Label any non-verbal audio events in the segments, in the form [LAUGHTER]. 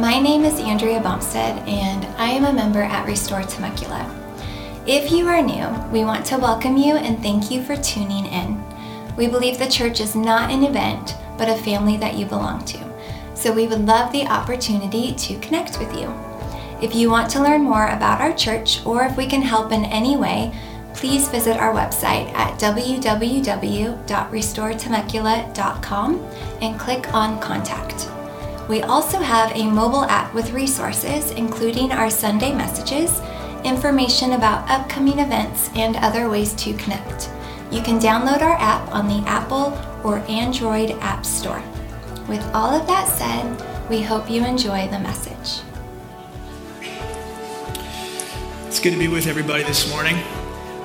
My name is Andrea Bumstead, and I am a member at Restore Temecula. If you are new, we want to welcome you and thank you for tuning in. We believe the church is not an event, but a family that you belong to. So we would love the opportunity to connect with you. If you want to learn more about our church or if we can help in any way, please visit our website at www.restoretemecula.com and click on Contact. We also have a mobile app with resources, including our Sunday messages, information about upcoming events, and other ways to connect. You can download our app on the Apple or Android App Store. With all of that said, we hope you enjoy the message. It's good to be with everybody this morning.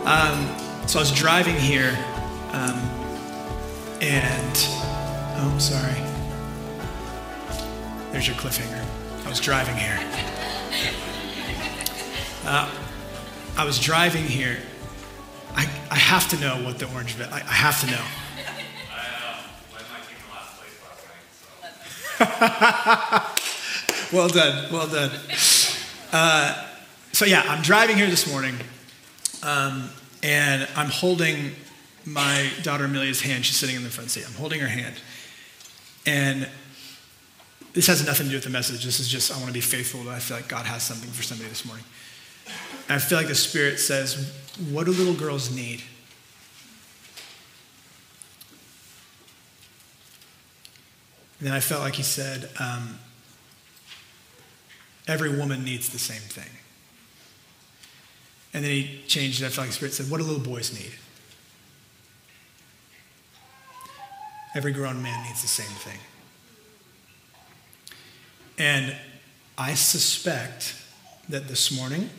Um, so I was driving here, um, and oh, sorry. There's your cliffhanger. I was driving here. Uh, I was driving here. I, I have to know what the orange bit. I, I have to know. [LAUGHS] well done, well done. Uh, so yeah, I'm driving here this morning, um, and I'm holding my daughter Amelia's hand. She's sitting in the front seat. I'm holding her hand, and this has nothing to do with the message. This is just I want to be faithful. I feel like God has something for somebody this morning. And I feel like the Spirit says, "What do little girls need?" And then I felt like he said, um, every woman needs the same thing. And then he changed it. I felt like the Spirit said, what do little boys need? Every grown man needs the same thing. And I suspect that this morning,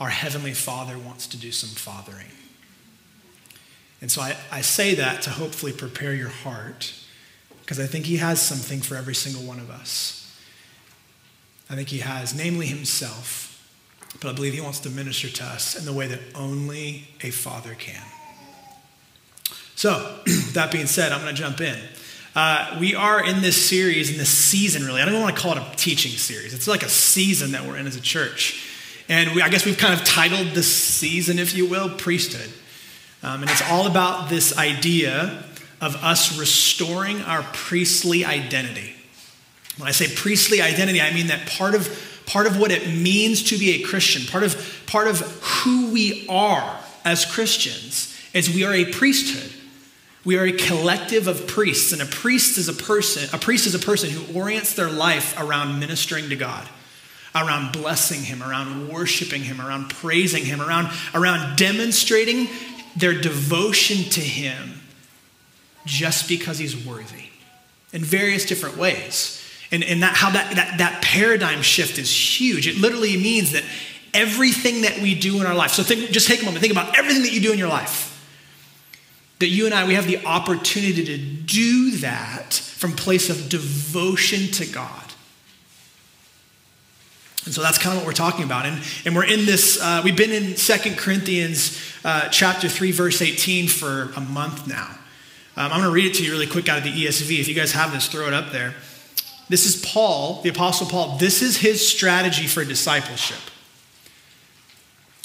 our Heavenly Father wants to do some fathering. And so I, I say that to hopefully prepare your heart because I think He has something for every single one of us. I think He has, namely Himself, but I believe He wants to minister to us in the way that only a father can. So, [CLEARS THROAT] that being said, I'm going to jump in. Uh, we are in this series, in this season, really. I don't want to call it a teaching series. It's like a season that we're in as a church. And we, I guess we've kind of titled this season, if you will, Priesthood. Um, and it's all about this idea of us restoring our priestly identity. When I say priestly identity, I mean that part of, part of what it means to be a Christian, part of, part of who we are as Christians, is we are a priesthood. We are a collective of priests, and a priest is a person, a priest is a person who orients their life around ministering to God, around blessing him, around worshiping him, around praising him, around, around demonstrating their devotion to him just because he's worthy in various different ways. And, and that, how that, that, that paradigm shift is huge. It literally means that everything that we do in our life, so think, just take a moment, think about everything that you do in your life. That you and I, we have the opportunity to do that from place of devotion to God. And so that's kind of what we're talking about. And, and we're in this, uh, we've been in Second Corinthians uh, chapter 3, verse 18 for a month now. Um, I'm going to read it to you really quick out of the ESV. If you guys have this, throw it up there. This is Paul, the Apostle Paul. This is his strategy for discipleship.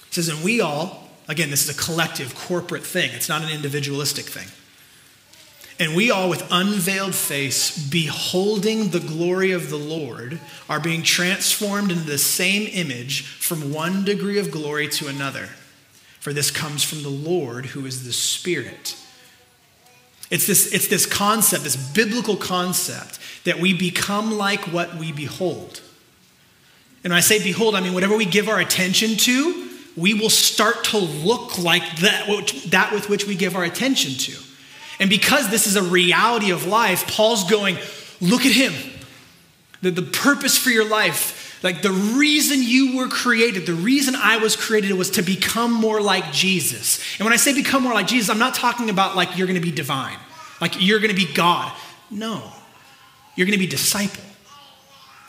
He says, and we all, again, this is a collective, corporate thing, it's not an individualistic thing. And we all, with unveiled face, beholding the glory of the Lord, are being transformed into the same image from one degree of glory to another. For this comes from the Lord, who is the Spirit. It's this, it's this concept, this biblical concept, that we become like what we behold. And when I say behold, I mean whatever we give our attention to, we will start to look like that, that with which we give our attention to. And because this is a reality of life, Paul's going, look at him. The, the purpose for your life, like the reason you were created, the reason I was created was to become more like Jesus. And when I say become more like Jesus, I'm not talking about like you're to be divine, like you're to be God. No, you're to be disciple.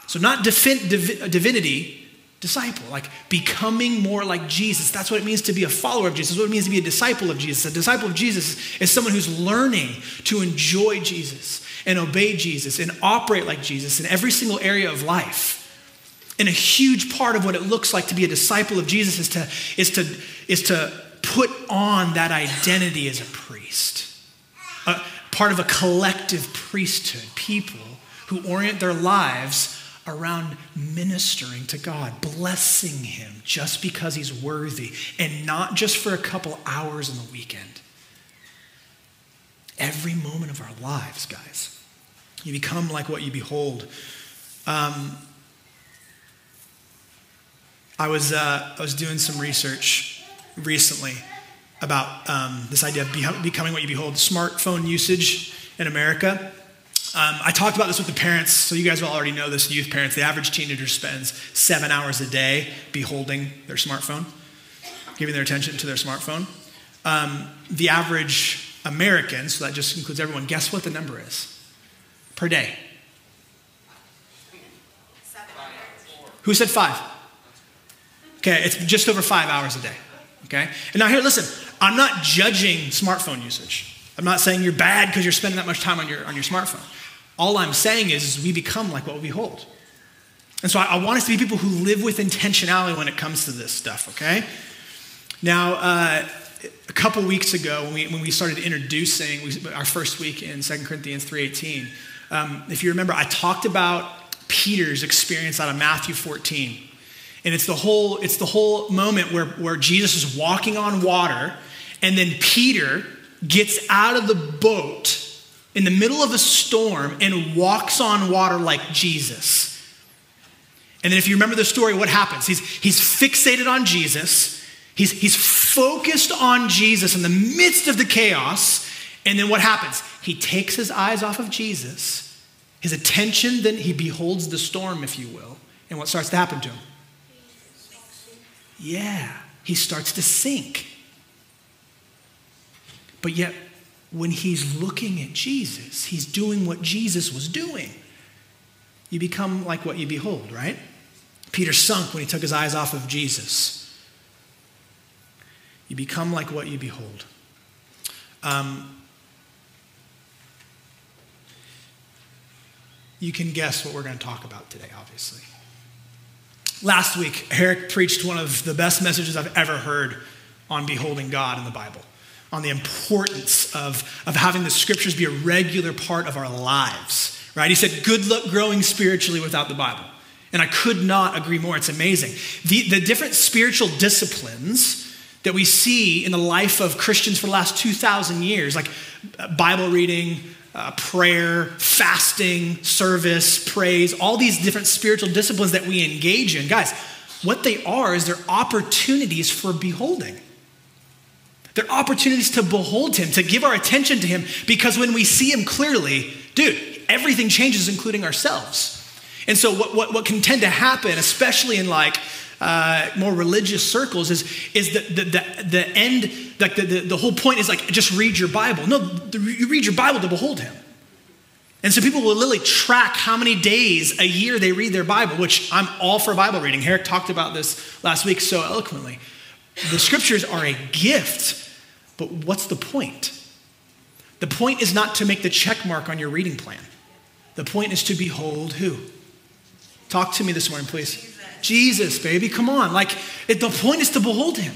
So, not divinity, disciple, like becoming more like Jesus. That's what it means to be a follower of Jesus. That's what it means to be a disciple of Jesus. A disciple of Jesus is someone who's learning to enjoy Jesus and obey Jesus and operate like Jesus in every single area of life. And a huge part of what it looks like to be a disciple of Jesus is to, is to, is to put on that identity as a priest, a, part of a collective priesthood, people who orient their lives around ministering to God, blessing Him just because He's worthy, and not just for a couple hours on the weekend. Every moment of our lives, guys, you become like what you behold. Um, I was, uh, I was doing some research recently about um, this idea of becoming what you behold, smartphone usage in America. Um, I talked about this with the parents, so you guys will already know this, youth parents. The average teenager spends seven hours a day beholding their smartphone, giving their attention to their smartphone. Um, the average American, so that just includes everyone, guess what the number is per day? Who said five? Okay, it's just over five hours a day. Okay? And now, here, listen, I'm not judging smartphone usage. I'm not saying you're bad because you're spending that much time on your, on your smartphone. All I'm saying is, is we become like what we hold. And so I, I, want us to be people who live with intentionality when it comes to this stuff, okay? Now, uh, a couple weeks ago, when we, when we started introducing we, our first week in 2 Corinthians 3.18, um, if you remember, I talked about Peter's experience out of Matthew 14. And it's the whole, it's the whole moment where, where Jesus is walking on water, and then Peter gets out of the boat in the middle of a storm and walks on water like Jesus. And then, if you remember the story, what happens? He's, he's fixated on Jesus, he's, he's focused on Jesus in the midst of the chaos. And then what happens? He takes his eyes off of Jesus, his attention, then he beholds the storm, if you will. And what starts to happen to him? Yeah, he starts to sink. But yet, when he's looking at Jesus, he's doing what Jesus was doing. You become like what you behold, right? Peter sunk when he took his eyes off of Jesus. You become like what you behold. Um, you can guess what we're going to talk about today, obviously. Last week, Eric preached one of the best messages I've ever heard on beholding God in the Bible on the importance of, of having the scriptures be a regular part of our lives, right? He said, good luck growing spiritually without the Bible. And I could not agree more. It's amazing. The, the different spiritual disciplines that we see in the life of Christians for the last 2,000 years, like uh, Bible reading, uh, prayer, fasting, service, praise, all these different spiritual disciplines that we engage in, guys, what they are is they're opportunities for beholding. They're opportunities to behold him, to give our attention to him, because when we see him clearly, dude, everything changes, including ourselves. And so, what, what, what can tend to happen, especially in like uh, more religious circles, is, is the, the, the, the end, like the, the, the whole point is like just read your Bible. No, the, you read your Bible to behold him. And so people will literally track how many days a year they read their Bible, which I'm all for Bible reading. Eric talked about this last week so eloquently. The scriptures are a gift but what's the point? The point is not to make the check mark on your reading plan. The point is to behold who? Talk to me this morning, please. Jesus, Jesus baby, come on. Like, it, the point is to behold him.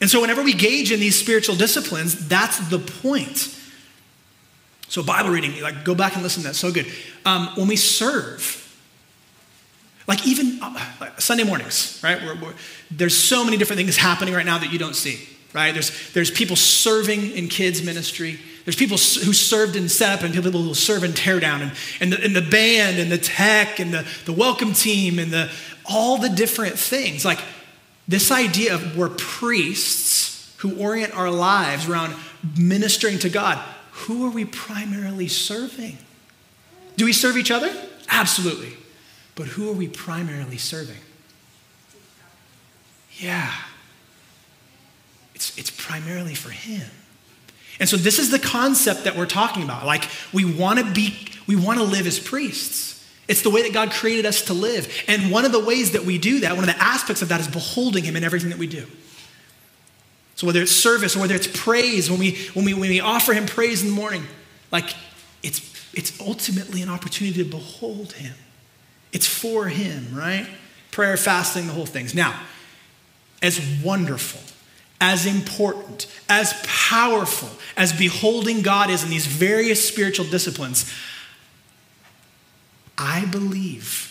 And so, whenever we gauge in these spiritual disciplines, that's the point. So, Bible reading, like, go back and listen to that. So good. Um, when we serve, like even uh, Sunday mornings, right? We're, we're, there's so many different things happening right now that you don't see right? There's, there's people serving in kids' ministry. There's people who served in setup and people who serve in teardown and, and, the, and the band and the tech and the, the welcome team and the, all the different things. Like this idea of we're priests who orient our lives around ministering to God. Who are we primarily serving? Do we serve each other? Absolutely. But who are we primarily serving? Yeah. It's, it's primarily for Him. And so this is the concept that we're talking about. Like we want to be, we want to live as priests. It's the way that God created us to live. And one of the ways that we do that, one of the aspects of that is beholding Him in everything that we do. So whether it's service or whether it's praise, when we, when we, when we offer Him praise in the morning, like it's, it's ultimately an opportunity to behold Him. It's for Him, right? Prayer, fasting, the whole things. Now, as wonderful, as important, as powerful as beholding God is in these various spiritual disciplines, I believe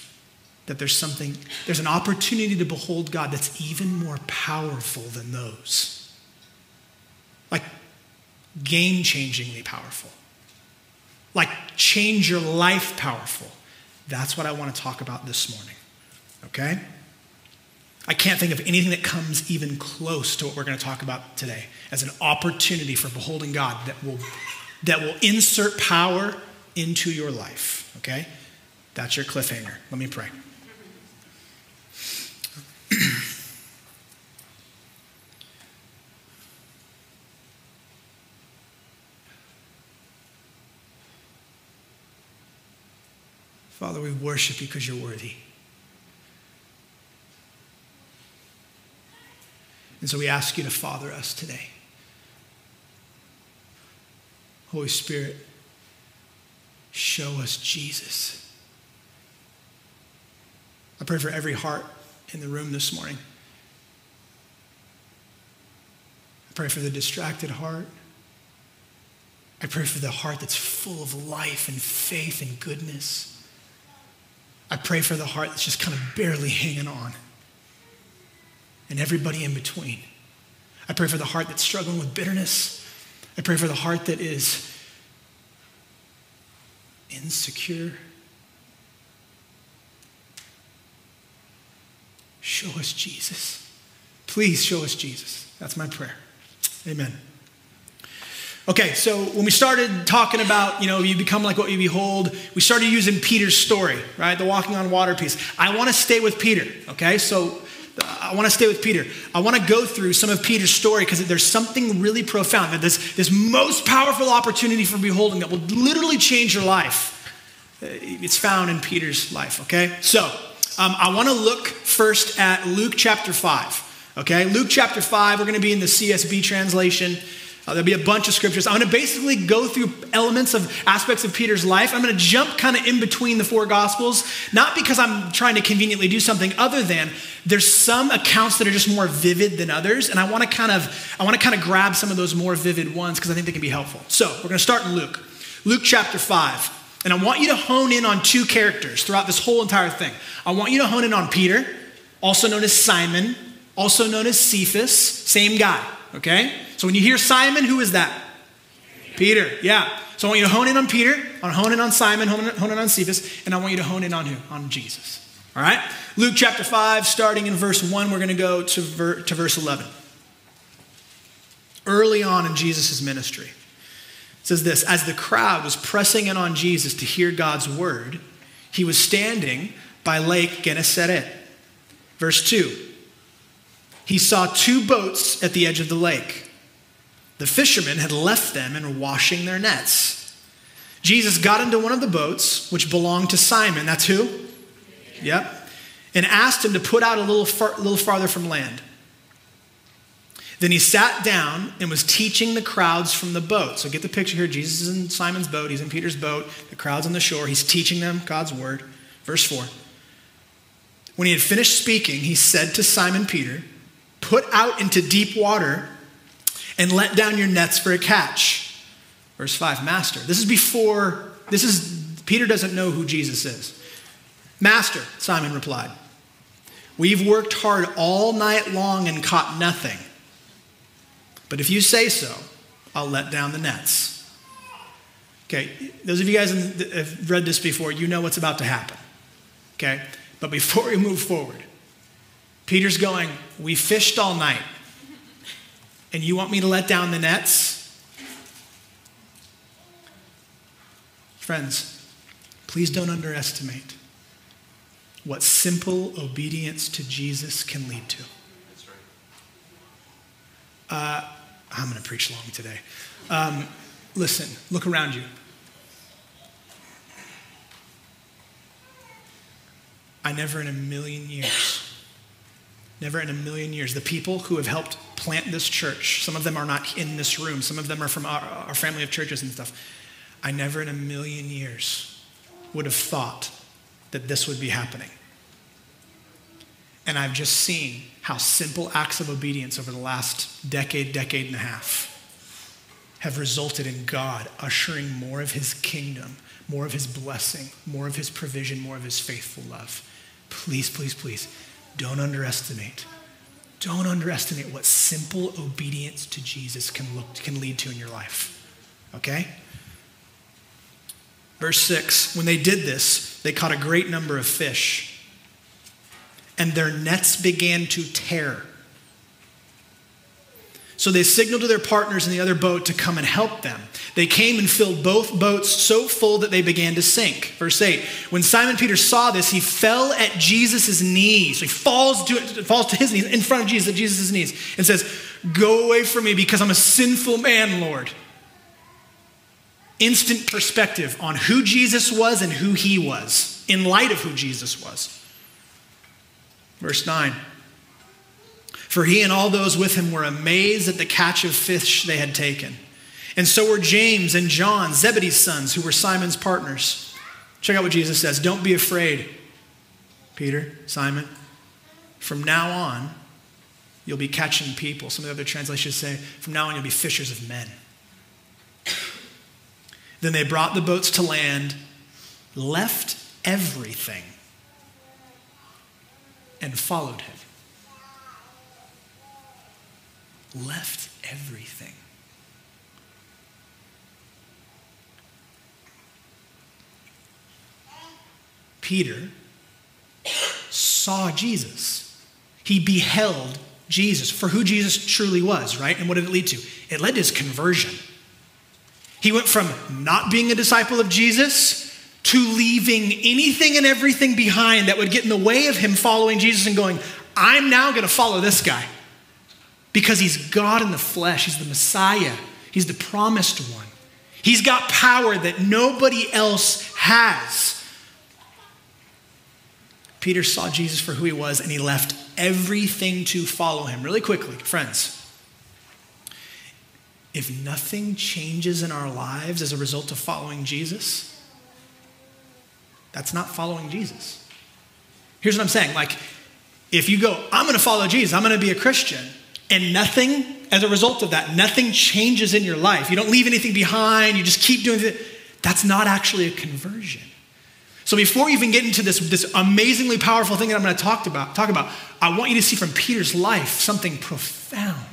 that there's something, there's an opportunity to behold God that's even more powerful than those. Like game changingly powerful. Like change your life powerful. That's what I want to talk about this morning. Okay? I can't think of anything that comes even close to what we're going to talk about today as an opportunity for beholding God that will, that will insert power into your life. Okay? That's your cliffhanger. Let me pray. [CLEARS THROAT] Father, we worship you because you're worthy. And so we ask you to father us today. Holy Spirit, show us Jesus. I pray for every heart in the room this morning. I pray for the distracted heart. I pray for the heart that's full of life and faith and goodness. I pray for the heart that's just kind of barely hanging on and everybody in between. I pray for the heart that's struggling with bitterness. I pray for the heart that is insecure. Show us Jesus. Please show us Jesus. That's my prayer. Amen. Okay, so when we started talking about, you know, you become like what you behold, we started using Peter's story, right? The walking on water piece. I want to stay with Peter, okay? So I want to stay with Peter. I want to go through some of Peter's story because there's something really profound that this, this most powerful opportunity for beholding that will literally change your life. Uh, it's found in Peter's life, okay? So um, I want to look first at Luke chapter 5, okay? Luke chapter 5, we're going to be in the CSB translation. Uh, there'll be a bunch of scriptures. I'm going to basically go through elements of aspects of Peter's life. I'm going to jump kind of in between the four gospels, not because I'm trying to conveniently do something other than there's some accounts that are just more vivid than others, and I want to kind of I want to kind of grab some of those more vivid ones because I think they can be helpful. So we're going to start in Luke, Luke chapter five. And I want you to hone in on two characters throughout this whole entire thing. I want you to hone in on Peter, also known as Simon, also known as Cephas, same guy, okay? So when you hear Simon, who is that? Peter, yeah. So I want you to hone in on Peter, on hone in on Simon, hone in, hone in on Cephas, and I want you to hone in on who? On Jesus. All right? Luke chapter 5, starting in verse 1, we're going to go to, ver- to verse 11. Early on in Jesus' ministry, it says this As the crowd was pressing in on Jesus to hear God's word, he was standing by Lake Gennesaret. Verse 2 He saw two boats at the edge of the lake. The fishermen had left them and were washing their nets. Jesus got into one of the boats, which belonged to Simon. That's who? Yep. And asked him to put out a little, far, little farther from land. Then he sat down and was teaching the crowds from the boat. So get the picture here. Jesus is in Simon's boat, he's in Peter's boat, the crowd's on the shore. He's teaching them God's word. Verse 4. When he had finished speaking, he said to Simon Peter, Put out into deep water and let down your nets for a catch. Verse 5. Master. This is before, this is, Peter doesn't know who Jesus is. Master, Simon replied, We've worked hard all night long and caught nothing. But if you say so, I'll let down the nets. Okay, those of you guys that have read this before, you know what's about to happen. Okay, but before [LAUGHS] we move forward, Peter's going, We fished all night, and you want me to let down the nets? Friends, please don't underestimate what simple obedience to Jesus can lead to. Uh, I'm going to preach long today. Um, listen, look around you. I never in a million years, never in a million years, the people who have helped plant this church, some of them are not in this room, some of them are from our, our family of churches and stuff. I never in a million years would have thought that this would be happening. And I've just seen how simple acts of obedience over the last decade, decade and a half have resulted in God ushering more of his kingdom, more of his blessing, more of his provision, more of his faithful love. Please, please, please, don't underestimate. Don't underestimate what simple obedience to Jesus can, look, can lead to in your life. Okay? Verse 6 When they did this, they caught a great number of fish, and their nets began to tear. So they signaled to their partners in the other boat to come and help them. They came and filled both boats so full that they began to sink. Verse 8 When Simon Peter saw this, he fell at Jesus' knees. So he falls to, falls to his knees in front of Jesus at Jesus' knees and says, Go away from me because I'm a sinful man, Lord. Instant perspective on who Jesus was and who he was in light of who Jesus was. Verse 9 For he and all those with him were amazed at the catch of fish they had taken. And so were James and John, Zebedee's sons, who were Simon's partners. Check out what Jesus says Don't be afraid, Peter, Simon. From now on, you'll be catching people. Some of the other translations say, From now on, you'll be fishers of men. Then they brought the boats to land, left everything, and followed him. Left everything. Peter saw Jesus. He beheld Jesus for who Jesus truly was, right? And what did it lead to? It led to his conversion. He went from not being a disciple of Jesus to leaving anything and everything behind that would get in the way of him following Jesus and going, I'm now going to follow this guy because he's God in the flesh. He's the Messiah, he's the promised one. He's got power that nobody else has. Peter saw Jesus for who he was and he left everything to follow him. Really quickly, friends, if nothing changes in our lives as a result of following Jesus, that's not following Jesus. Here's what I'm saying like, if you go, I'm going to follow Jesus, I'm going to be a Christian, and nothing, as a result of that, nothing changes in your life, you don't leave anything behind, you just keep doing it, that's not actually a conversion. So before we even get into this, this amazingly powerful thing that I'm going to talk about, talk about, I want you to see from Peter's life something profound.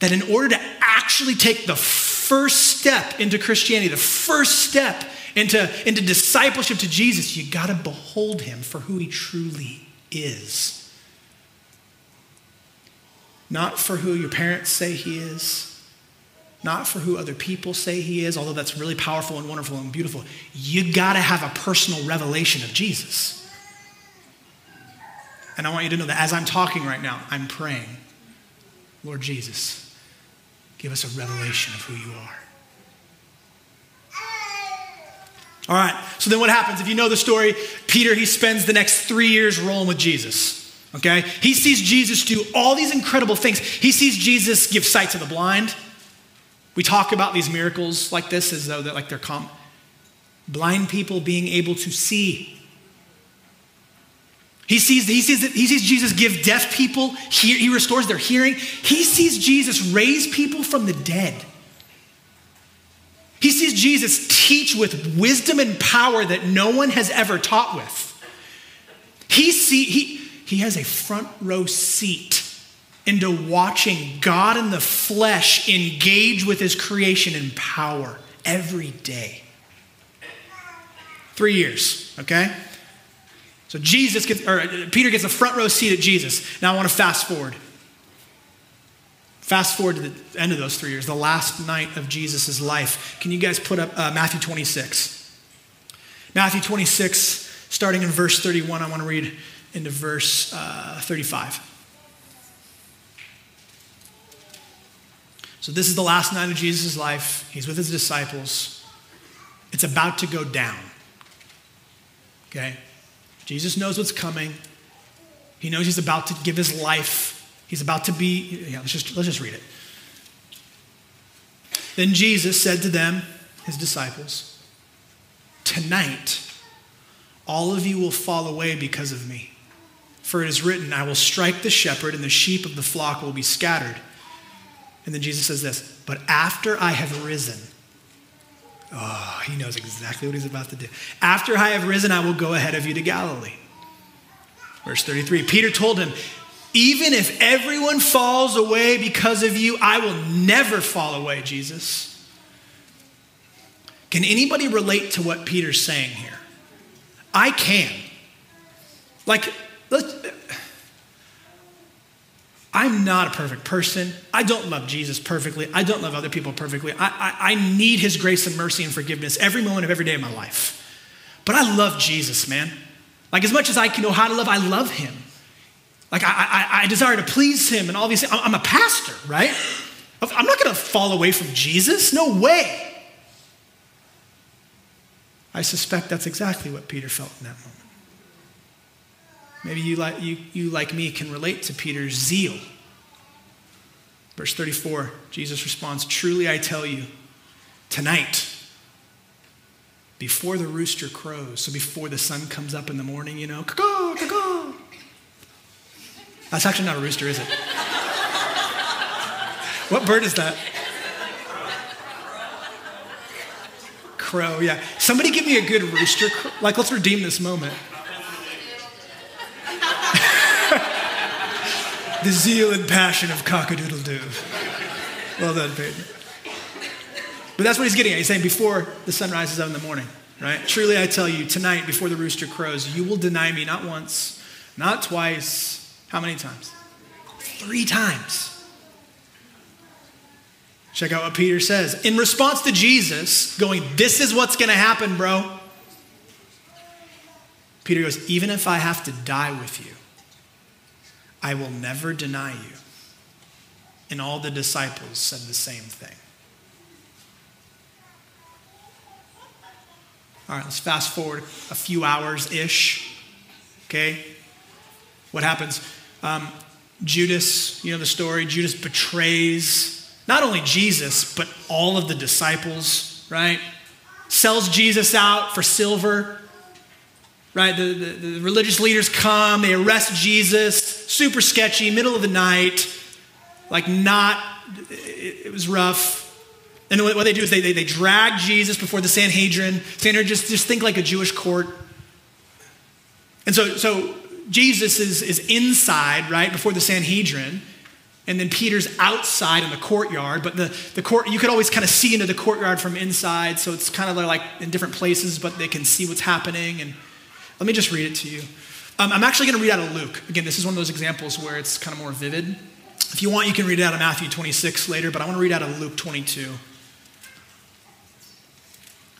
That in order to actually take the first step into Christianity, the first step into, into discipleship to Jesus, you got to behold him for who he truly is. Not for who your parents say he is, not for who other people say he is, although that's really powerful and wonderful and beautiful. You got to have a personal revelation of Jesus. And I want you to know that as I'm talking right now, I'm praying, Lord Jesus, give us a revelation of who you are. All right, so then what happens? If you know the story, Peter, he spends the next three years rolling with Jesus. Okay? He sees Jesus do all these incredible things. He sees Jesus give sight to the blind. We talk about these miracles like this as though they're like they're common. Blind people being able to see. He sees, he, sees he sees Jesus give deaf people, he, he restores their hearing. He sees Jesus raise people from the dead. He sees Jesus teach with wisdom and power that no one has ever taught with. He, see, he, he has a front row seat into watching God in the flesh engage with his creation in power every day. Three years, okay? So Jesus gets, or Peter gets a front row seat at Jesus. Now I want to fast forward. Fast forward to the end of those three years, the last night of Jesus' life. Can you guys put up uh, Matthew 26? Matthew 26, starting in verse 31, I want to read into verse uh, 35. So, this is the last night of Jesus' life. He's with his disciples. It's about to go down. Okay? Jesus knows what's coming. He knows he's about to give his life. He's about to be, yeah, let's just, let's just read it. Then Jesus said to them, his disciples, Tonight, all of you will fall away because of me. For it is written, I will strike the shepherd, and the sheep of the flock will be scattered. And then Jesus says this, But after I have risen, oh, he knows exactly what he's about to do. After I have risen, I will go ahead of you to Galilee. Verse 33 Peter told him, Even if everyone falls away because of you, I will never fall away, Jesus. Can anybody relate to what Peter's saying here? I can. Like, let's. I'm not a perfect person. I don't love Jesus perfectly. I don't love other people perfectly. I, I, I, need his grace and mercy and forgiveness every moment of every day of my life. But I love Jesus, man. Like, as much as I can know how to love, I love him. Like, I, I, I desire to please him and all these things. I'm a pastor, right? I'm not going to fall away from Jesus. No way. I suspect that's exactly what Peter felt in that moment. Maybe you like, you, you, like me, can relate to Peter's zeal. Verse 34, Jesus responds Truly I tell you, tonight, before the rooster crows, so before the sun comes up in the morning, you know, caw caw That's actually not a rooster, is it? what bird is that? crow, yeah. Somebody give me a good rooster. Like, let's redeem this moment. The zeal and passion of cock-a-doodle-doo. Well done, Peyton. But that's what he's getting at. He's saying before the sun rises up in the morning, right? Truly I tell you, tonight before the rooster crows, you will deny me not once, not twice. How many times? Three times. Check out what Peter says. In response to Jesus going, This is what's going to happen, bro. Peter goes, Even if I have to die with you, I will never deny you. And all the disciples said the same thing. All right, let's fast forward a few hours ish. Okay? What happens? Um, Judas, you know the story, Judas betrays not only Jesus, but all of the disciples, right? Sells Jesus out for silver, right? The, the, the, religious leaders come, they arrest Jesus, super sketchy, middle of the night, like not, it, it was rough. And what they do is they, they, they drag Jesus before the Sanhedrin. Sanhedrin, just, just think like a Jewish court. And so, so Jesus is, is inside, right, before the Sanhedrin. And then Peter's outside in the courtyard, but the, the court, you could always kind of see into the courtyard from inside, so it's kind of like in different places, but they can see what's happening. And let me just read it to you. Um, I'm actually going to read out of Luke. Again, this is one of those examples where it's kind of more vivid. If you want, you can read it out of Matthew 26 later, but I want to read out of Luke 22.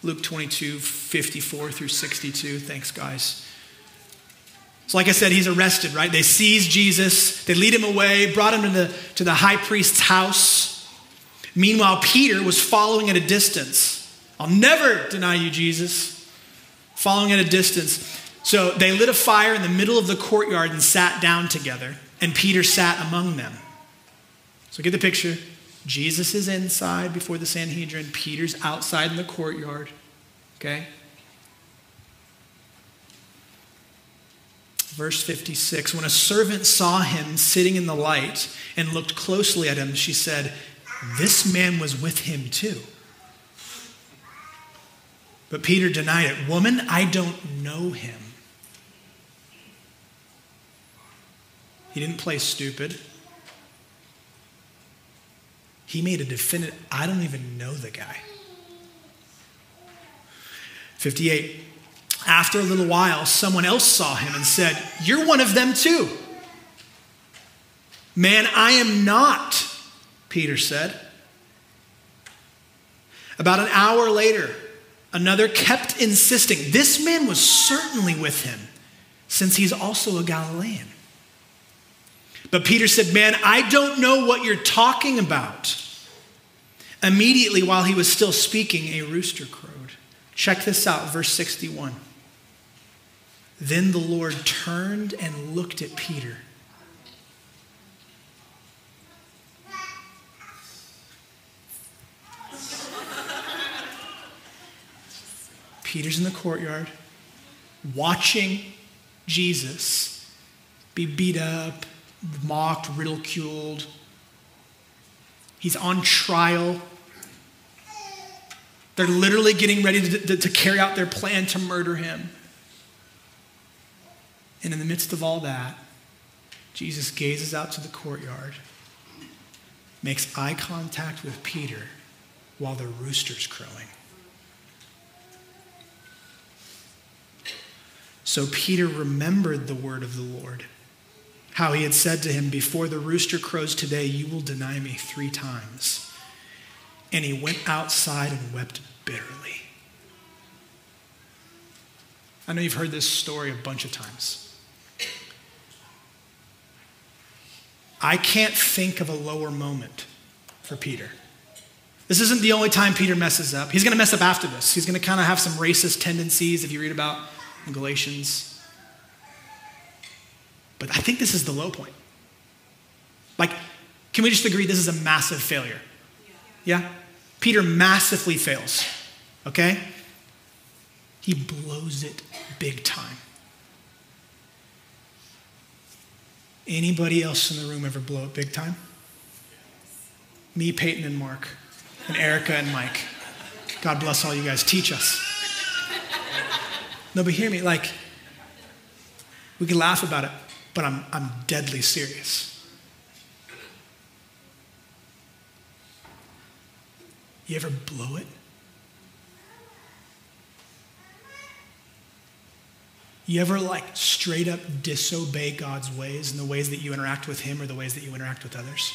Luke 22, 54 through 62. Thanks, guys. So, like I said, he's arrested, right? They seize Jesus, they lead him away, brought him to the, to the high priest's house. Meanwhile, Peter was following at a distance. I'll never deny you, Jesus. Following at a distance. So they lit a fire in the middle of the courtyard and sat down together, and Peter sat among them. So get the picture. Jesus is inside before the Sanhedrin, Peter's outside in the courtyard. Okay? Verse 56 When a servant saw him sitting in the light and looked closely at him, she said, This man was with him too. But Peter denied it. Woman, I don't know him. He didn't play stupid. He made a definite, I don't even know the guy. 58. After a little while, someone else saw him and said, You're one of them too. Man, I am not, Peter said. About an hour later, another kept insisting, This man was certainly with him, since he's also a Galilean. But Peter said, Man, I don't know what you're talking about. Immediately, while he was still speaking, a rooster crowed. Check this out, verse 61. Then the Lord turned and looked at Peter. Peter's in the courtyard watching Jesus be beat up, mocked, ridiculed. He's on trial. They're literally getting ready to, to, to, carry out their plan to murder him. And in the midst of all that, Jesus gazes out to the courtyard, makes eye contact with Peter while the rooster's crowing. So Peter remembered the word of the Lord, how he had said to him, Before the rooster crows today, you will deny me three times. And he went outside and wept bitterly. I know you've heard this story a bunch of times. I can't think of a lower moment for Peter. This isn't the only time Peter messes up. He's going to mess up after this. He's going to kind of have some racist tendencies if you read about Galatians. But I think this is the low point. Like, can we just agree this is a massive failure? Yeah? Peter massively fails, okay? He blows it big time. Anybody else in the room ever blow it big time? Me, Peyton, and Mark, and Erica and Mike. God bless all you guys. Teach us. No, but hear me, like, we can laugh about it, but I'm, I'm deadly serious. You ever blow it? You ever like straight up disobey God's ways in the ways that you interact with Him or the ways that you interact with others?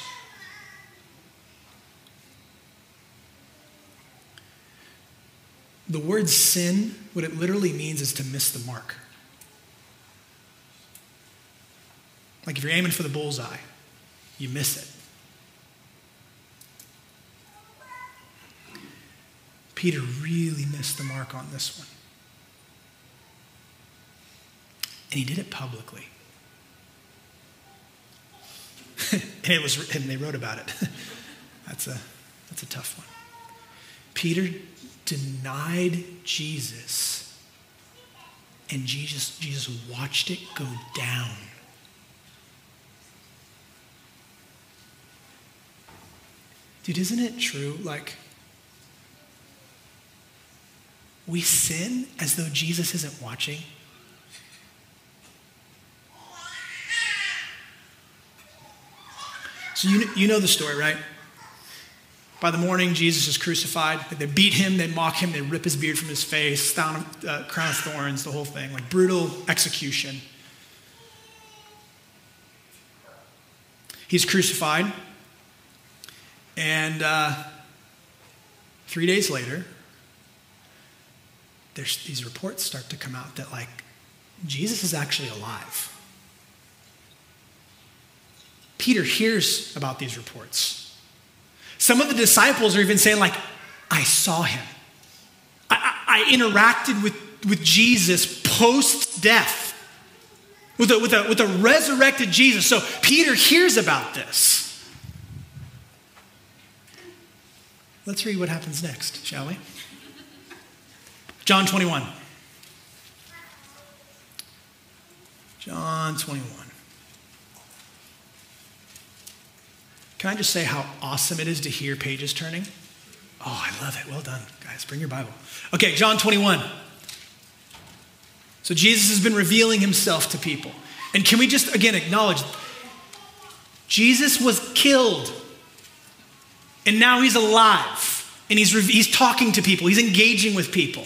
The word sin, what it literally means is to miss the mark. Like if you're aiming for the bullseye, you miss it. Peter really missed the mark on this one. And he did it publicly. [LAUGHS] and it was and they wrote about it. [LAUGHS] that's a that's a tough one. Peter denied Jesus, and Jesus, Jesus watched it go down. Dude, isn't it true? Like, we sin as though Jesus isn't watching. So, you, you know the story, right? By the morning, Jesus is crucified. They beat him, they mock him, they rip his beard from his face, down, uh, crown of thorns, the whole thing, like brutal execution. He's crucified, and uh, three days later, there's these reports start to come out that like Jesus is actually alive. Peter hears about these reports. Some of the disciples are even saying, like, I saw him. I, I interacted with, with Jesus post death, with a, with, a, with a resurrected Jesus. So Peter hears about this. Let's read what happens next, shall we? John 21. John 21. Can I just say how awesome it is to hear pages turning? Oh, I love it. Well done, guys. Bring your Bible. Okay, John 21. So Jesus has been revealing himself to people. And can we just again acknowledge Jesus was killed, and now he's alive, and he's, he's talking to people, he's engaging with people.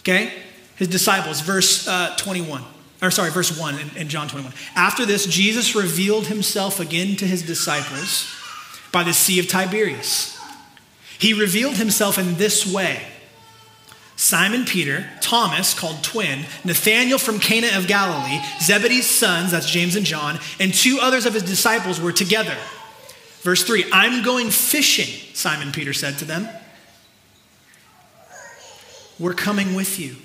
Okay? His disciples, verse uh, 21 or sorry, verse 1 in, in John 21. After this, Jesus revealed himself again to his disciples by the Sea of Tiberias. He revealed himself in this way. Simon Peter, Thomas, called twin, Nathanael from Cana of Galilee, Zebedee's sons, that's James and John, and two others of his disciples were together. Verse 3 I'm going fishing, Simon Peter said to them. We're coming with you,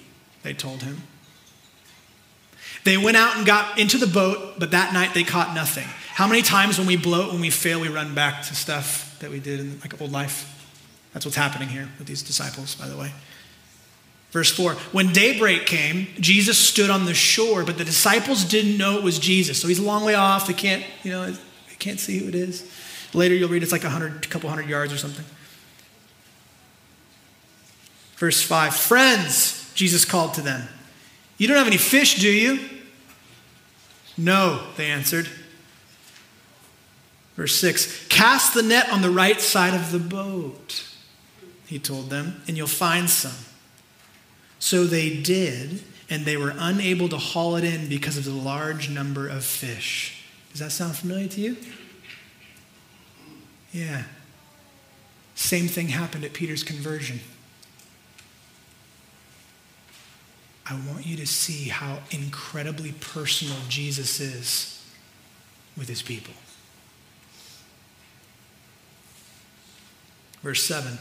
they told him. They went out and got into the boat, but that night they caught nothing. How many times when we bloat, when we fail, we run back to stuff that we did in like old life? That's what's happening here with these disciples, by the way. Verse 4 When daybreak came, Jesus stood on the shore, but the disciples didn't know it was Jesus. So he's a long way off. They can't, you know, they can't see who it is. Later you'll read it's like a hundred, couple hundred yards or something. Verse 5 Friends, Jesus called to them. You don't have any fish, do you? No, they answered. Verse 6 Cast the net on the right side of the boat, he told them, and you'll find some. So they did, and they were unable to haul it in because of the large number of fish. Does that sound familiar to you? Yeah. Same thing happened at Peter's conversion. I want you to see how incredibly personal Jesus is with his people. Verse 7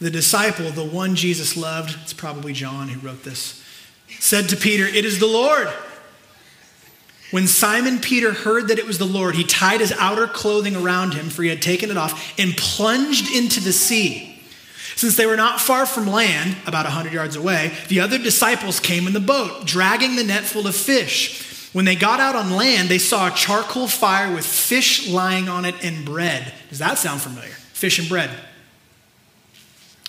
the disciple, the one Jesus loved, it's probably John who wrote this, said to Peter, It is the Lord. When Simon Peter heard that it was the Lord, he tied his outer clothing around him, for he had taken it off, and plunged into the sea. Since they were not far from land, about a 100 yards away, the other disciples came in the boat, dragging the net full of fish. When they got out on land, they saw a charcoal fire with fish lying on it and bread. Does that sound familiar? Fish and bread.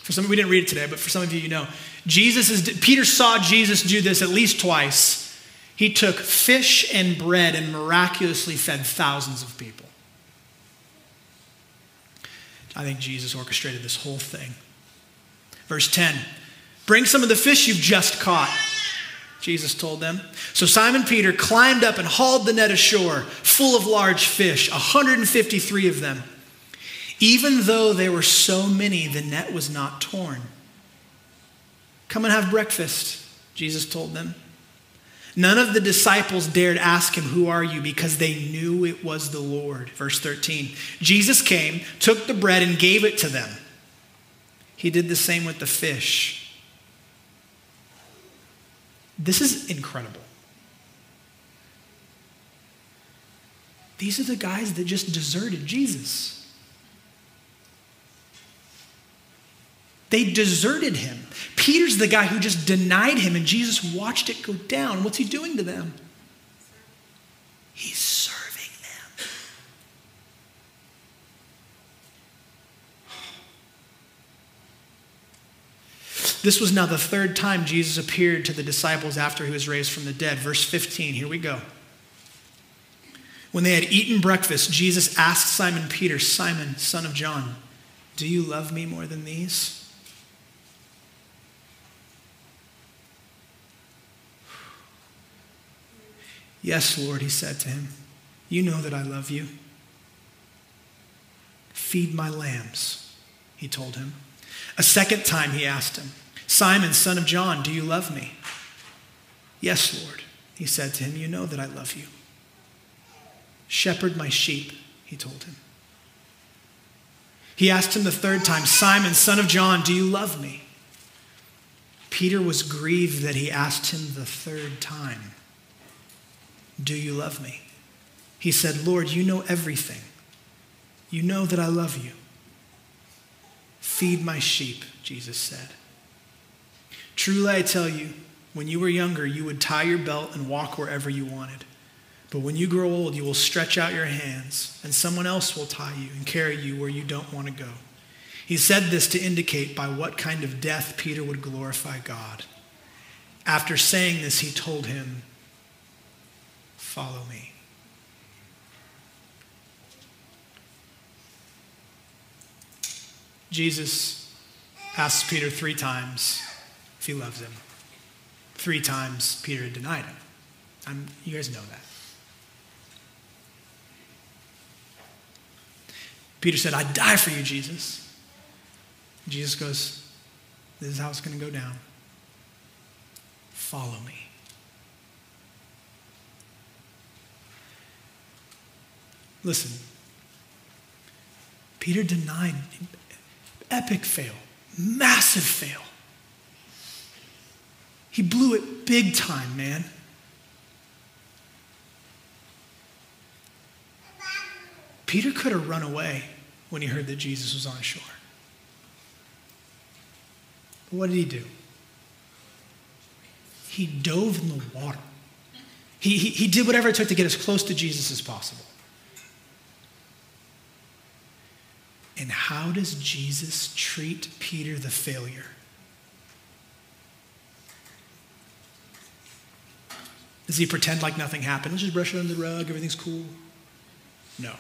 For some, of we didn't read it today, but for some of you, you know. Jesus is, Peter saw Jesus do this at least twice. He took fish and bread and miraculously fed thousands of people. I think Jesus orchestrated this whole thing. Verse 10 Bring some of the fish you've just caught, Jesus told them. So Simon Peter climbed up and hauled the net ashore, full of large fish, 153 of them. Even though there were so many, the net was not torn. Come and have breakfast, Jesus told them. None of the disciples dared ask him, Who are you? because they knew it was the Lord. Verse 13. Jesus came, took the bread, and gave it to them. He did the same with the fish. This is incredible. These are the guys that just deserted Jesus. They deserted him. Peter's the guy who just denied him, and Jesus watched it go down. What's he doing to them? He's serving them. This was now the third time Jesus appeared to the disciples after he was raised from the dead. Verse 15, here we go. When they had eaten breakfast, Jesus asked Simon Peter, Simon, son of John, do you love me more than these? Yes, Lord, he said to him. You know that I love you. Feed my lambs, he told him. A second time he asked him, Simon, son of John, do you love me? Yes, Lord, he said to him. You know that I love you. Shepherd my sheep, he told him. He asked him the third time, Simon, son of John, do you love me? Peter was grieved that he asked him the third time. Do you love me? He said, Lord, you know everything. You know that I love you. Feed my sheep, Jesus said. Truly, I tell you, when you were younger, you would tie your belt and walk wherever you wanted. But when you grow old, you will stretch out your hands, and someone else will tie you and carry you where you don't want to go. He said this to indicate by what kind of death Peter would glorify God. After saying this, he told him, Follow me. Jesus asks Peter three times if he loves him. Three times Peter denied him. I'm, you guys know that. Peter said, I'd die for you, Jesus. Jesus goes, This is how it's going to go down. Follow me. Listen, Peter denied, epic fail, massive fail. He blew it big time, man. Peter could have run away when he heard that Jesus was on shore. But what did he do? He dove in the water. He, he, he did whatever it took to get as close to Jesus as possible. And how does Jesus treat Peter the failure? Does he pretend like nothing happened? Let's just brush it under the rug, everything's cool. No.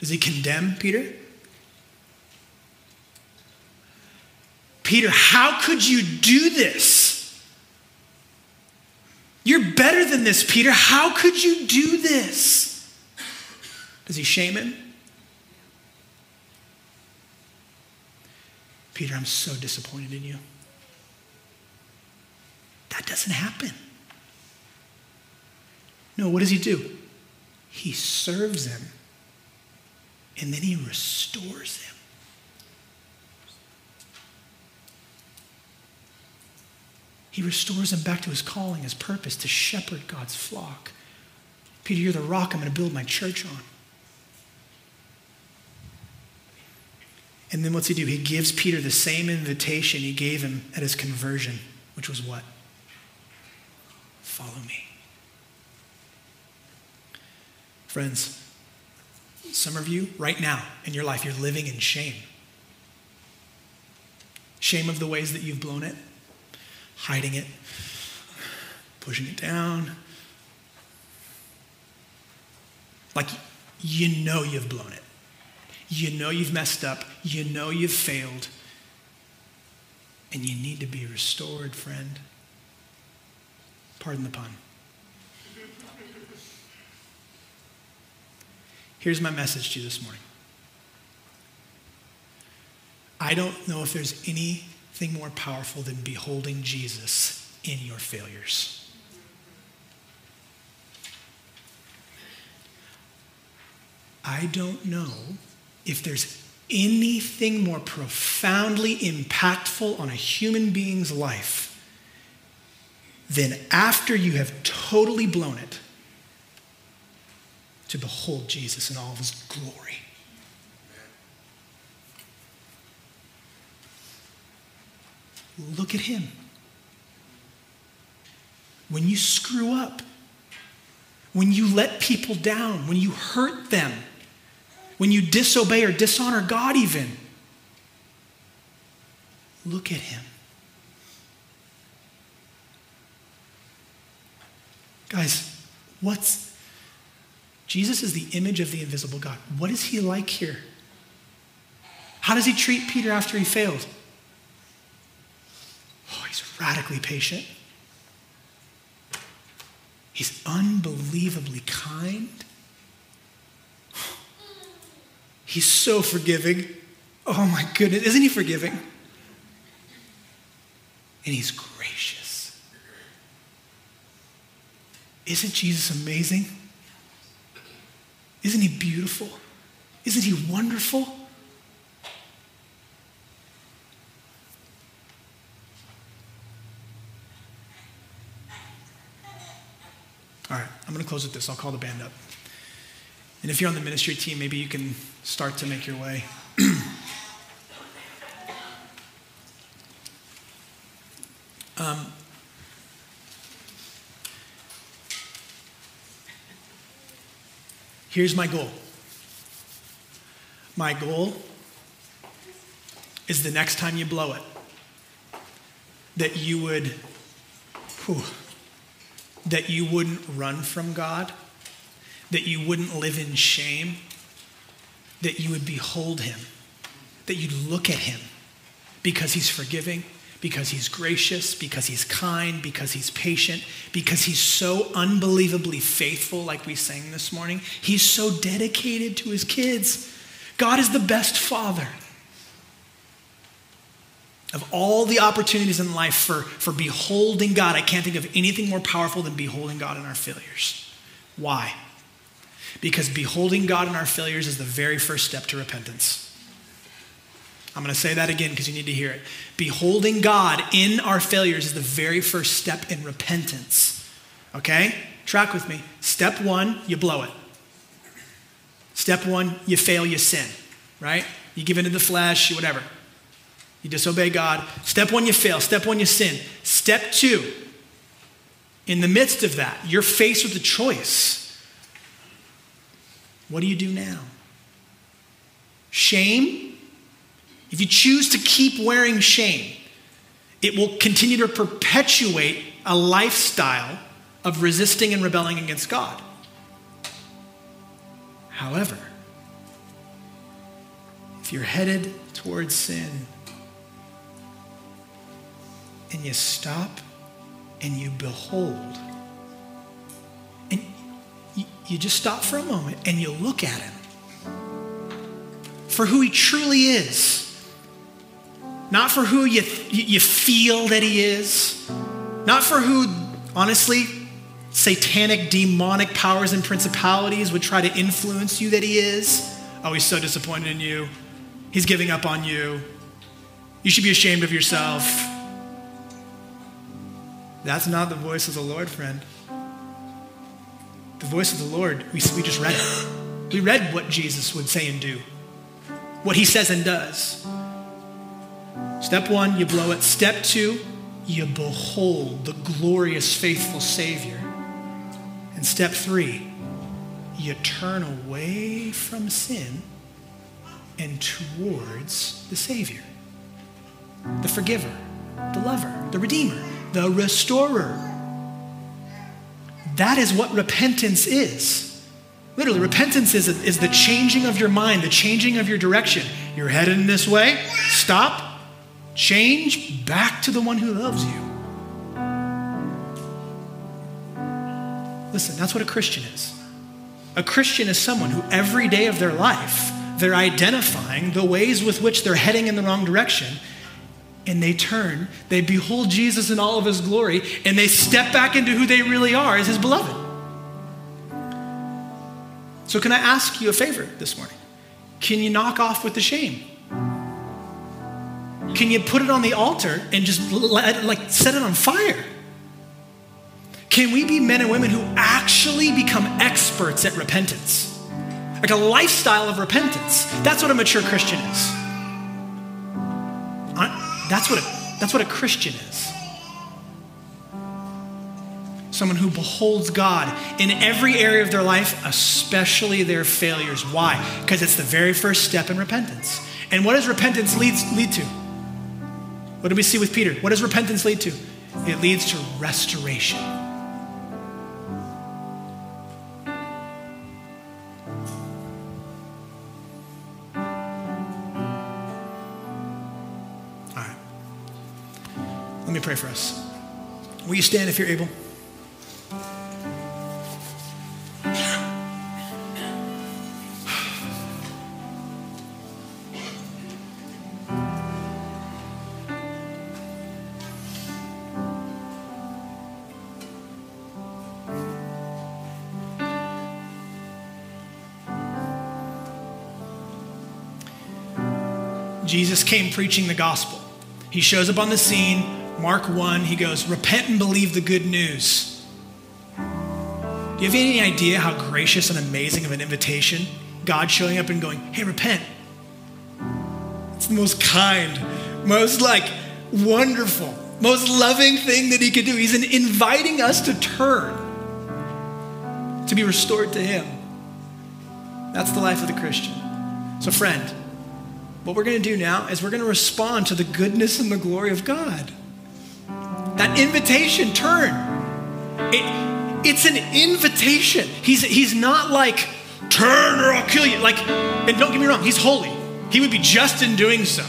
Does he condemn Peter? Peter, how could you do this? You're better than this, Peter. How could you do this? Does he shame him? Peter, I'm so disappointed in you. That doesn't happen. No, what does he do? He serves him and then he restores him. He restores him back to his calling, his purpose to shepherd God's flock. Peter, you're the rock I'm going to build my church on. And then what's he do? He gives Peter the same invitation he gave him at his conversion, which was what? Follow me. Friends, some of you right now in your life, you're living in shame. Shame of the ways that you've blown it, hiding it, pushing it down. Like you know you've blown it. You know you've messed up. You know you've failed. And you need to be restored, friend. Pardon the pun. Here's my message to you this morning. I don't know if there's anything more powerful than beholding Jesus in your failures. I don't know if there's anything more profoundly impactful on a human being's life than after you have totally blown it to behold Jesus in all of his glory. Look at him. When you screw up, when you let people down, when you hurt them, when you disobey or dishonor God, even. Look at him. Guys, what's Jesus is the image of the invisible God. What is he like here? How does he treat Peter after he failed? Oh, he's radically patient. He's unbelievably kind. He's so forgiving. Oh my goodness, isn't he forgiving? And he's gracious. Isn't Jesus amazing? Isn't he beautiful? Isn't he wonderful? All right, I'm going to close with this. I'll call the band up. And if you're on the ministry team, maybe you can start to make your way. [CLEARS THROAT] um, here's my goal. My goal is the next time you blow it, that you would, whew, that you wouldn't run from God that you wouldn't live in shame, that you would behold him, that you'd look at him because he's forgiving, because he's gracious, because he's kind, because he's patient, because he's so unbelievably faithful, like we sang this morning. He's so dedicated to his kids. God is the best father. Of all the opportunities in life for, for beholding God, I can't think of anything more powerful than beholding God in our failures. Why? Because beholding God in our failures is the very first step to repentance. I'm going to say that again because you need to hear it. Beholding God in our failures is the very first step in repentance. Okay? Track with me. Step one, you blow it. Step one, you fail, you sin, right? You give into the flesh, whatever. You disobey God. Step one, you fail. Step one, you sin. Step two, in the midst of that, you're faced with a choice. What do you do now? Shame? If you choose to keep wearing shame, it will continue to perpetuate a lifestyle of resisting and rebelling against God. However, if you're headed towards sin and you stop and you behold, you, just stop for a moment and you look at him for who he truly is, not for who you, you feel that he is, not for who, honestly, satanic, demonic powers and principalities would try to influence you that he is. Oh, he's so disappointed in you. He's giving up on you. You should be ashamed of yourself. That's not the voice of the Lord, friend. The voice of the Lord, we, we just read it. We read what Jesus would say and do, what he says and does. Step one, you blow it. Step two, you behold the glorious, faithful Savior. And step three, you turn away from sin and towards the Savior, the forgiver, the lover, the redeemer the restorer. That is what repentance is. Literally, repentance is, is the changing of your mind, the changing of your direction. You're headed in this way, stop, change back to the one who loves you. Listen, that's what a Christian is. A Christian is someone who every day of their life, they're identifying the ways with which they're heading in the wrong direction and they turn, they behold Jesus in all of his glory, and they step back into who they really are as his beloved. So, can I ask you a favor this morning? Can you knock off with the shame? Can you put it on the altar and just let, like set it on fire? Can we be men and women who actually become experts at repentance? Like a lifestyle of repentance. That's what a mature Christian is. That's what a, that's what a Christian is. Someone who beholds God in every area of their life, especially their failures. Why? Because it's the very first step in repentance. And what does repentance lead, lead to? What do we see with Peter? What does repentance lead to? It leads to restoration. Me pray for us. Will you stand if you're able? Jesus came preaching the gospel. He shows up on the scene Mark 1, he goes, Repent and believe the good news. Do you have any idea how gracious and amazing of an invitation? God showing up and going, Hey, repent. It's the most kind, most like wonderful, most loving thing that he could do. He's inviting us to turn, to be restored to him. That's the life of the Christian. So, friend, what we're going to do now is we're going to respond to the goodness and the glory of God. That invitation, turn. It, it's an invitation. He's, he's not like, turn or I'll kill you. Like, and don't get me wrong, he's holy. He would be just in doing so.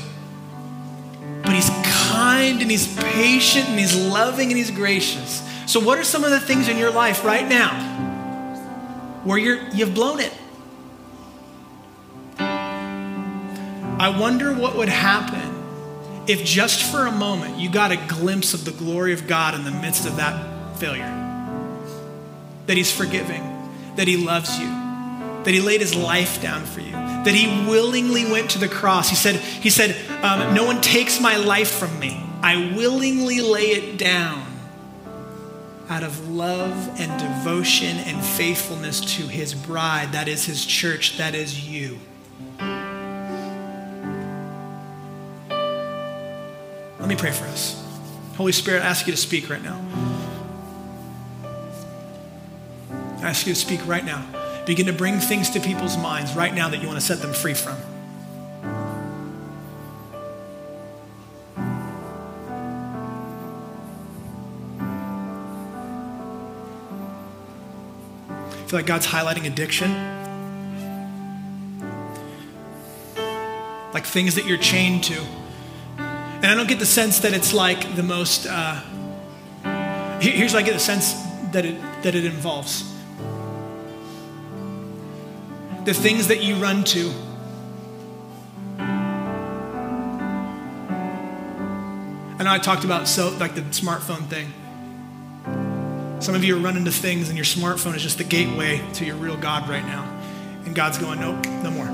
But he's kind and he's patient and he's loving and he's gracious. So, what are some of the things in your life right now where you're, you've blown it? I wonder what would happen if just for a moment you got a glimpse of the glory of God in the midst of that failure, that He's forgiving, that He loves you, that He laid His life down for you, that He willingly went to the cross. He said, he said um, No one takes my life from me, I willingly lay it down. out of love and devotion and faithfulness to his bride, that is his church, that is you. Let me pray for us. Holy Spirit, I ask you to speak right now. I ask you to speak right now. Begin to bring things to people's minds right now that you want to set them free from. I feel like God's highlighting addiction. Like things that you're chained to. And I don't get the sense that it's like the most. Uh, here's what I get the sense that it, that it involves the things that you run to. I know I talked about so like the smartphone thing. Some of you are running to things, and your smartphone is just the gateway to your real God right now. And God's going, nope, no more.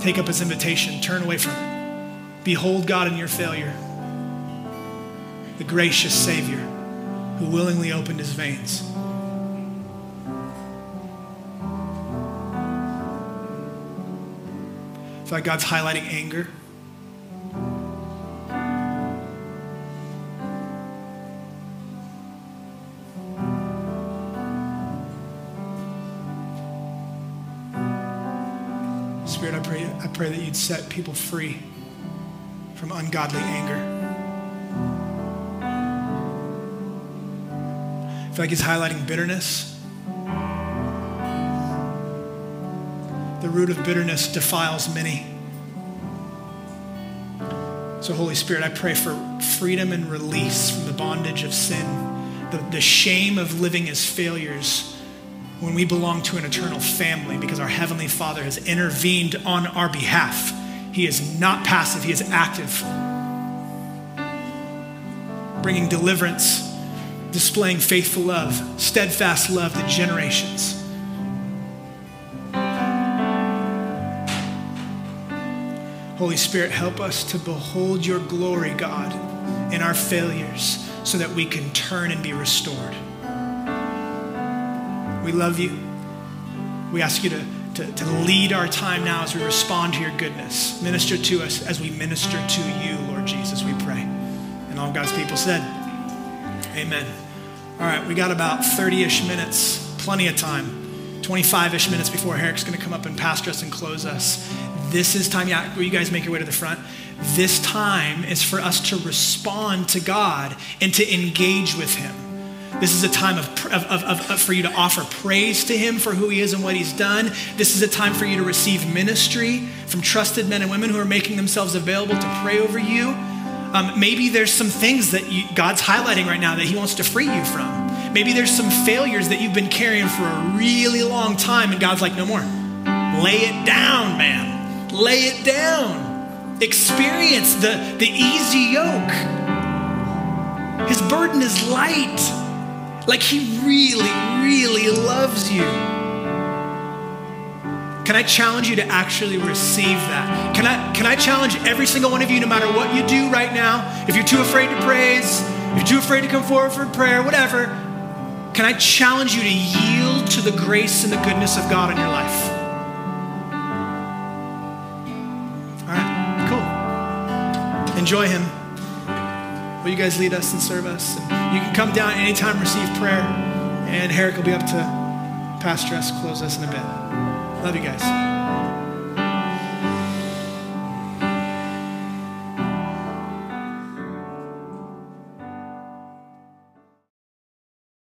Take up his invitation, turn away from it. Behold God in your failure, the gracious Savior who willingly opened his veins. I feel like God's highlighting anger. Spirit, I pray, I pray that you'd set people free from ungodly anger. I feel like he's highlighting bitterness. The root of bitterness defiles many. So, Holy Spirit, I pray for freedom and release from the bondage of sin, the, the shame of living as failures when we belong to an eternal family because our Heavenly Father has intervened on our behalf. He is not passive, He is active, bringing deliverance, displaying faithful love, steadfast love to generations. Holy Spirit, help us to behold your glory, God, in our failures so that we can turn and be restored. We love you. We ask you to, to, to, lead our time now as we respond to your goodness. Minister to us as we minister to you, Lord Jesus, we pray. And all God's people said, Amen. All right, we got about 30 ish minutes, plenty of time. 25 ish minutes before Eric's going to come up and pastor us and close us. This is time, yeah, will you guys make your way to the front? This time is for us to respond to God and to engage with Him. This is a time of, of, of, of, for you to offer praise to Him for who He is and what He's done. This is a time for you to receive ministry from trusted men and women who are making themselves available to pray over you. Um, maybe there's some things that you, God's highlighting right now that He wants to free you from. Maybe there's some failures that you've been carrying for a really long time, and God's like, no more. Lay it down, man. Lay it down. Experience the, the easy yoke. His burden is light. Like he really, really loves you. Can I challenge you to actually receive that? Can I, can I challenge every single one of you, no matter what you do right now, if you're too afraid to praise, if you're too afraid to come forward for prayer, whatever, can I challenge you to yield to the grace and the goodness of God in your life? All right, cool. Enjoy Him. Will you guys lead us and serve us? You can come down anytime, receive prayer, and Eric will be up to pastor us, close us in a bit. Love you guys.